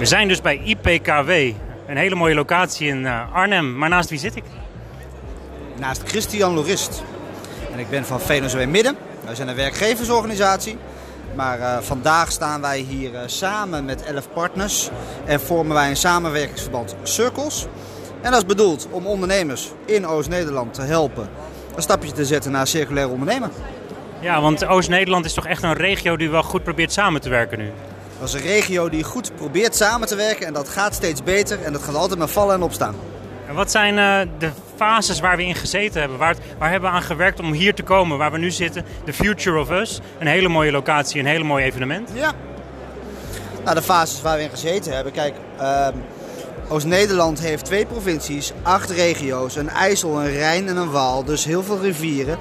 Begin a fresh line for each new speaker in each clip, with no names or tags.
We zijn dus bij IPKW, een hele mooie locatie in uh, Arnhem. Maar naast wie zit ik?
Naast Christian Lorist. En ik ben van VNOZW Midden. Wij zijn een werkgeversorganisatie. Maar uh, vandaag staan wij hier uh, samen met 11 partners en vormen wij een samenwerkingsverband Circles. En dat is bedoeld om ondernemers in Oost-Nederland te helpen een stapje te zetten naar circulair ondernemen.
Ja, want Oost-Nederland is toch echt een regio die wel goed probeert samen te werken nu?
Dat is een regio die goed probeert samen te werken en dat gaat steeds beter en dat gaat altijd maar vallen en opstaan.
En wat zijn uh, de fases waar we in gezeten hebben? Waar, waar, hebben we aan gewerkt om hier te komen, waar we nu zitten? The Future of Us, een hele mooie locatie, een hele mooi evenement.
Ja. Nou, de fases waar we in gezeten hebben. Kijk, uh, Oost-Nederland heeft twee provincies, acht regio's, een IJssel, een Rijn en een Waal. Dus heel veel rivieren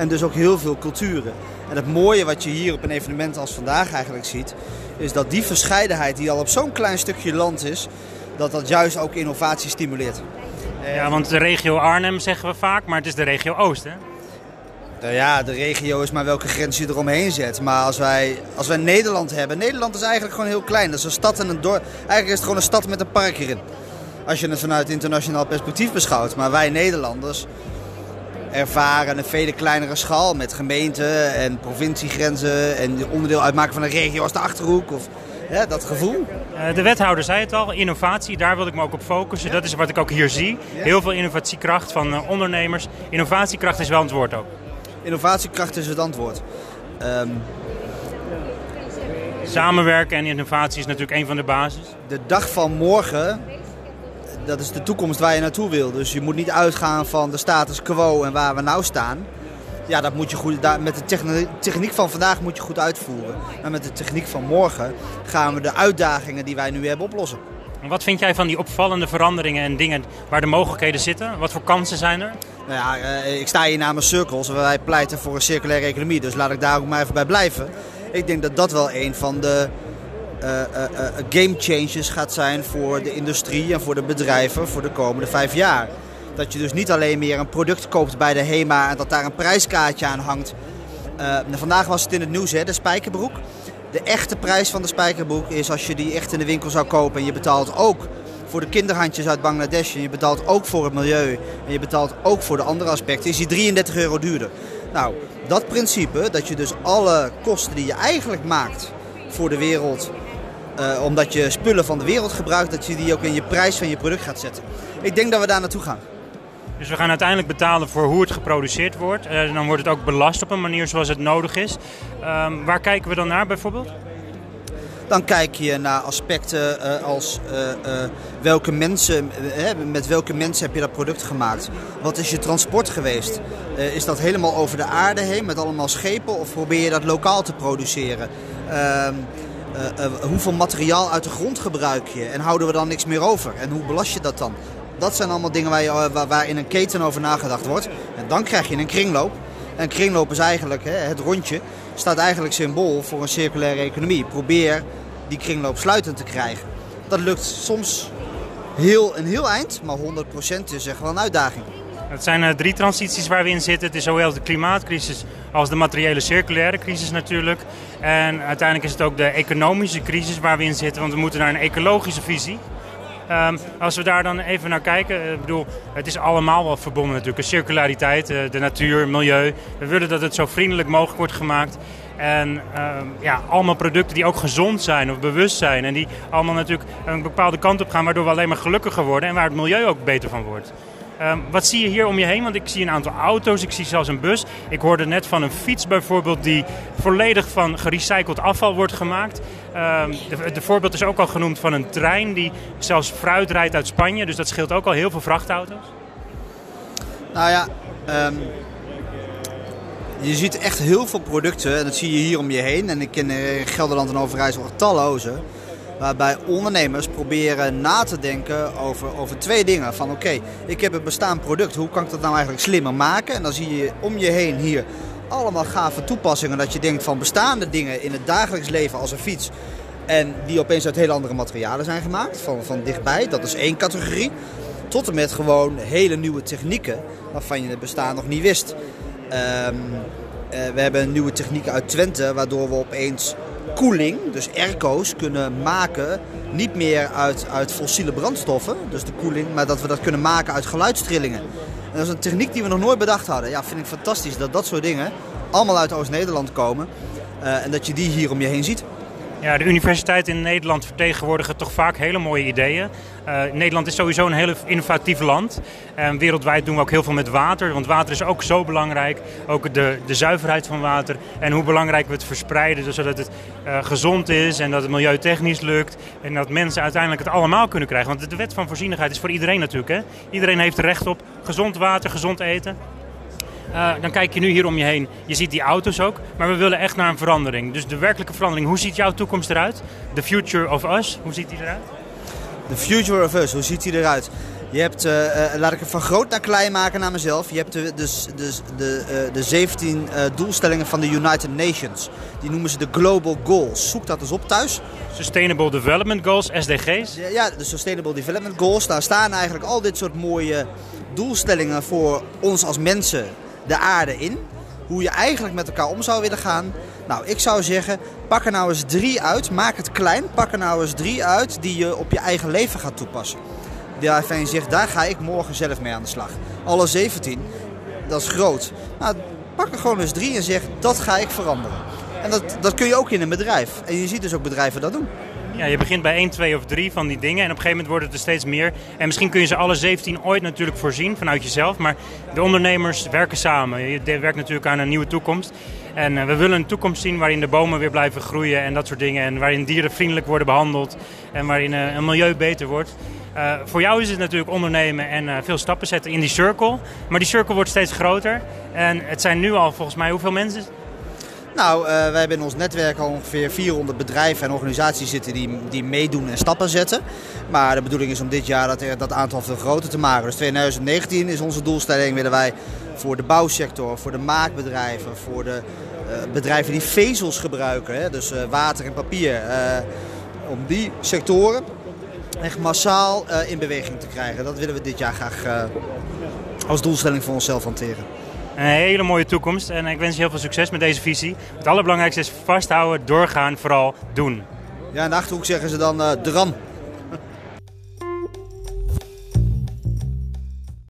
en dus ook heel veel culturen. En het mooie wat je hier op een evenement als vandaag eigenlijk ziet, is dat die verscheidenheid die al op zo'n klein stukje land is, dat dat juist ook innovatie stimuleert.
Ja, want de regio Arnhem zeggen we vaak, maar het is de regio Oost, hè?
Nou ja, de regio is maar welke grens je eromheen zet. Maar als wij, als wij Nederland hebben... Nederland is eigenlijk gewoon heel klein. Dat is een stad en een dorp. Eigenlijk is het gewoon een stad met een park erin. Als je het vanuit internationaal perspectief beschouwt. Maar wij Nederlanders ervaren een vele kleinere schaal met gemeenten en provinciegrenzen en onderdeel uitmaken van een regio als de Achterhoek. Of, ja, dat gevoel.
Eh, de wethouder zei het al, innovatie, daar wil ik me ook op focussen. Dat is wat ik ook hier zie. Heel veel innovatiekracht van eh, ondernemers. Innovatiekracht is wel het woord ook.
Innovatiekracht is het antwoord. Um,
Samenwerken en innovatie is natuurlijk een van de basis.
De dag van morgen, dat is de toekomst waar je naartoe wil. Dus je moet niet uitgaan van de status quo en waar we nou staan. Ja, dat moet je goed, met de techniek van vandaag moet je goed uitvoeren. Maar met de techniek van morgen gaan we de uitdagingen die wij nu hebben oplossen.
Wat vind jij van die opvallende veranderingen en dingen waar de mogelijkheden zitten? Wat voor kansen zijn er?
Nou ja, ik sta hier namens Circles en wij pleiten voor een circulaire economie. Dus laat ik daar ook maar even bij blijven. Ik denk dat dat wel een van de game changers gaat zijn voor de industrie en voor de bedrijven voor de komende vijf jaar. Dat je dus niet alleen meer een product koopt bij de HEMA en dat daar een prijskaartje aan hangt. vandaag was het in het nieuws, hè, de spijkerbroek. De echte prijs van de spijkerbroek is als je die echt in de winkel zou kopen en je betaalt ook voor de kinderhandjes uit Bangladesh en je betaalt ook voor het milieu en je betaalt ook voor de andere aspecten, is die 33 euro duurder. Nou, dat principe, dat je dus alle kosten die je eigenlijk maakt voor de wereld, uh, omdat je spullen van de wereld gebruikt, dat je die ook in je prijs van je product gaat zetten. Ik denk dat we daar naartoe gaan.
Dus we gaan uiteindelijk betalen voor hoe het geproduceerd wordt. Uh, dan wordt het ook belast op een manier zoals het nodig is. Uh, waar kijken we dan naar bijvoorbeeld?
Dan kijk je naar aspecten uh, als welke mensen, met welke mensen heb je dat product gemaakt? Wat is je transport geweest? is dat helemaal over de aarde heen met allemaal schepen of probeer je dat lokaal te produceren? Ehm, hoeveel materiaal uit de grond gebruik je en houden we dan niks meer over? En hoe belast je dat dan? Dat zijn allemaal dingen waar, je, waar in een keten over nagedacht wordt. En dan krijg je een kringloop. En kringloop is eigenlijk, hè, het rondje, staat eigenlijk symbool voor een circulaire economie. Probeer die kringloop sluitend te krijgen. Dat lukt soms heel een heel eind, maar 100% is echt wel een uitdaging.
Het zijn uh, drie transities waar we in zitten. Het is zowel de klimaatcrisis als de materiële circulaire crisis natuurlijk. En uiteindelijk is het ook de economische crisis waar we in zitten, want we moeten naar een ecologische visie. Um, als we daar dan even naar kijken, ik bedoel, het is allemaal wel verbonden natuurlijk. Circulariteit, de natuur, milieu. We willen dat het zo vriendelijk mogelijk wordt gemaakt. En uh, ja, allemaal producten die ook gezond zijn of bewust zijn. En die allemaal natuurlijk een bepaalde kant op gaan, waardoor we alleen maar gelukkiger worden en waar het milieu ook beter van wordt. Um, wat zie je hier om je heen? Want ik zie een aantal auto's, ik zie zelfs een bus. Ik hoorde net van een fiets bijvoorbeeld die volledig van gerecycled afval wordt gemaakt. De, de, voorbeeld is ook al genoemd van een trein die zelfs fruit rijdt uit Spanje. Dus dat scheelt ook al heel veel vrachtauto's.
Nou ja, um, je ziet echt heel veel producten. En dat zie je hier om je heen. En ik ken in Gelderland en Overijssel talloze. Waarbij ondernemers proberen na te denken over, over twee dingen. Van oké, ik heb een bestaand product. Hoe kan ik dat nou eigenlijk slimmer maken? En dan zie je om je heen hier allemaal gave toepassingen. Dat je denkt van bestaande dingen in het dagelijks leven als een fiets. En die opeens uit heel andere materialen zijn gemaakt. Van, van dichtbij. Dat is één categorie. Tot en met gewoon hele nieuwe technieken. Waarvan je het bestaan nog niet wist. Um, uh, we hebben een nieuwe techniek uit Twente. Waardoor we opeens koeling, dus airco's, kunnen maken niet meer uit, uit fossiele brandstoffen, dus de koeling, maar dat we dat kunnen maken uit geluidstrillingen. En dat is een techniek die we nog nooit bedacht hadden. Ja, vind ik fantastisch dat dat soort dingen allemaal uit Oost-Nederland komen uh, en dat je die hier om je heen ziet.
Ja, de universiteiten in Nederland vertegenwoordigen toch vaak hele mooie ideeën. Uh, Nederland is sowieso een heel innovatief land. En wereldwijd doen we ook heel veel met water. Want water is ook zo belangrijk. Ook de, de zuiverheid van water. En hoe belangrijk we het verspreiden. Zodat het uh, gezond is en dat het milieutechnisch lukt. En dat mensen uiteindelijk het allemaal kunnen krijgen. Want de wet van voorzienigheid is voor iedereen natuurlijk. Hè? Iedereen heeft recht op gezond water, gezond eten. Uh, dan kijk je nu hier om je heen. Je ziet die auto's ook. Maar we willen echt naar een verandering. Dus de werkelijke verandering. Hoe ziet jouw toekomst eruit? The future of us. Hoe ziet die eruit?
The future of us. Hoe ziet die eruit? Je hebt, uh, uh, laat ik het van groot naar klein maken naar mezelf. Je hebt de, de, de, de 17 doelstellingen van de United Nations. Die noemen ze de Global Goals. Zoek dat eens op thuis.
Sustainable Development Goals, SDG's?
Ja, de Sustainable Development Goals. Daar staan eigenlijk al dit soort mooie doelstellingen voor ons als mensen de aarde in. Hoe je eigenlijk met elkaar om zou willen gaan. Nou, ik zou zeggen, pak er nou eens drie uit. Maak het klein. Pak er nou eens drie uit die je op je eigen leven gaat toepassen. Waarvan je zegt, daar ga ik morgen zelf mee aan de slag. Alle 17, dat is groot. Nou, pak er gewoon eens drie en zeg, dat ga ik veranderen. En dat, dat kun je ook in een bedrijf. En je ziet dus ook bedrijven dat doen.
Ja, je begint bij 1, 2 of 3 van die dingen en op een gegeven moment wordt het er steeds meer. En misschien kun je ze alle 17 ooit natuurlijk voorzien vanuit jezelf, maar de ondernemers werken samen. Je werkt natuurlijk aan een nieuwe toekomst. En uh, we willen een toekomst zien waarin de bomen weer blijven groeien en dat soort dingen. En waarin dieren vriendelijk worden behandeld en waarin uh, een milieu beter wordt. Uh, voor jou is het natuurlijk ondernemen en veel stappen zetten in die circle. Maar die circle wordt steeds groter. En het zijn nu al volgens mij hoeveel mensen?
Nou, uh, wij hebben in ons netwerk al ongeveer 400 bedrijven en organisaties zitten die, die meedoen en stappen zetten. Maar de bedoeling is om dit jaar dat, dat aantal veel groter te maken. Dus 2019 is onze doelstelling, willen wij voor de bouwsector, voor de maakbedrijven, voor de uh, bedrijven die vezels gebruiken, hè, dus uh, water en papier, om die sectoren echt massaal in beweging te krijgen. Dat willen we dit jaar graag als doelstelling voor onszelf hanteren
een hele mooie toekomst. En ik wens je heel veel succes met deze visie. Het allerbelangrijkste is vasthouden, doorgaan, vooral doen.
Ja, in de Achterhoek zeggen ze dan uh, dram.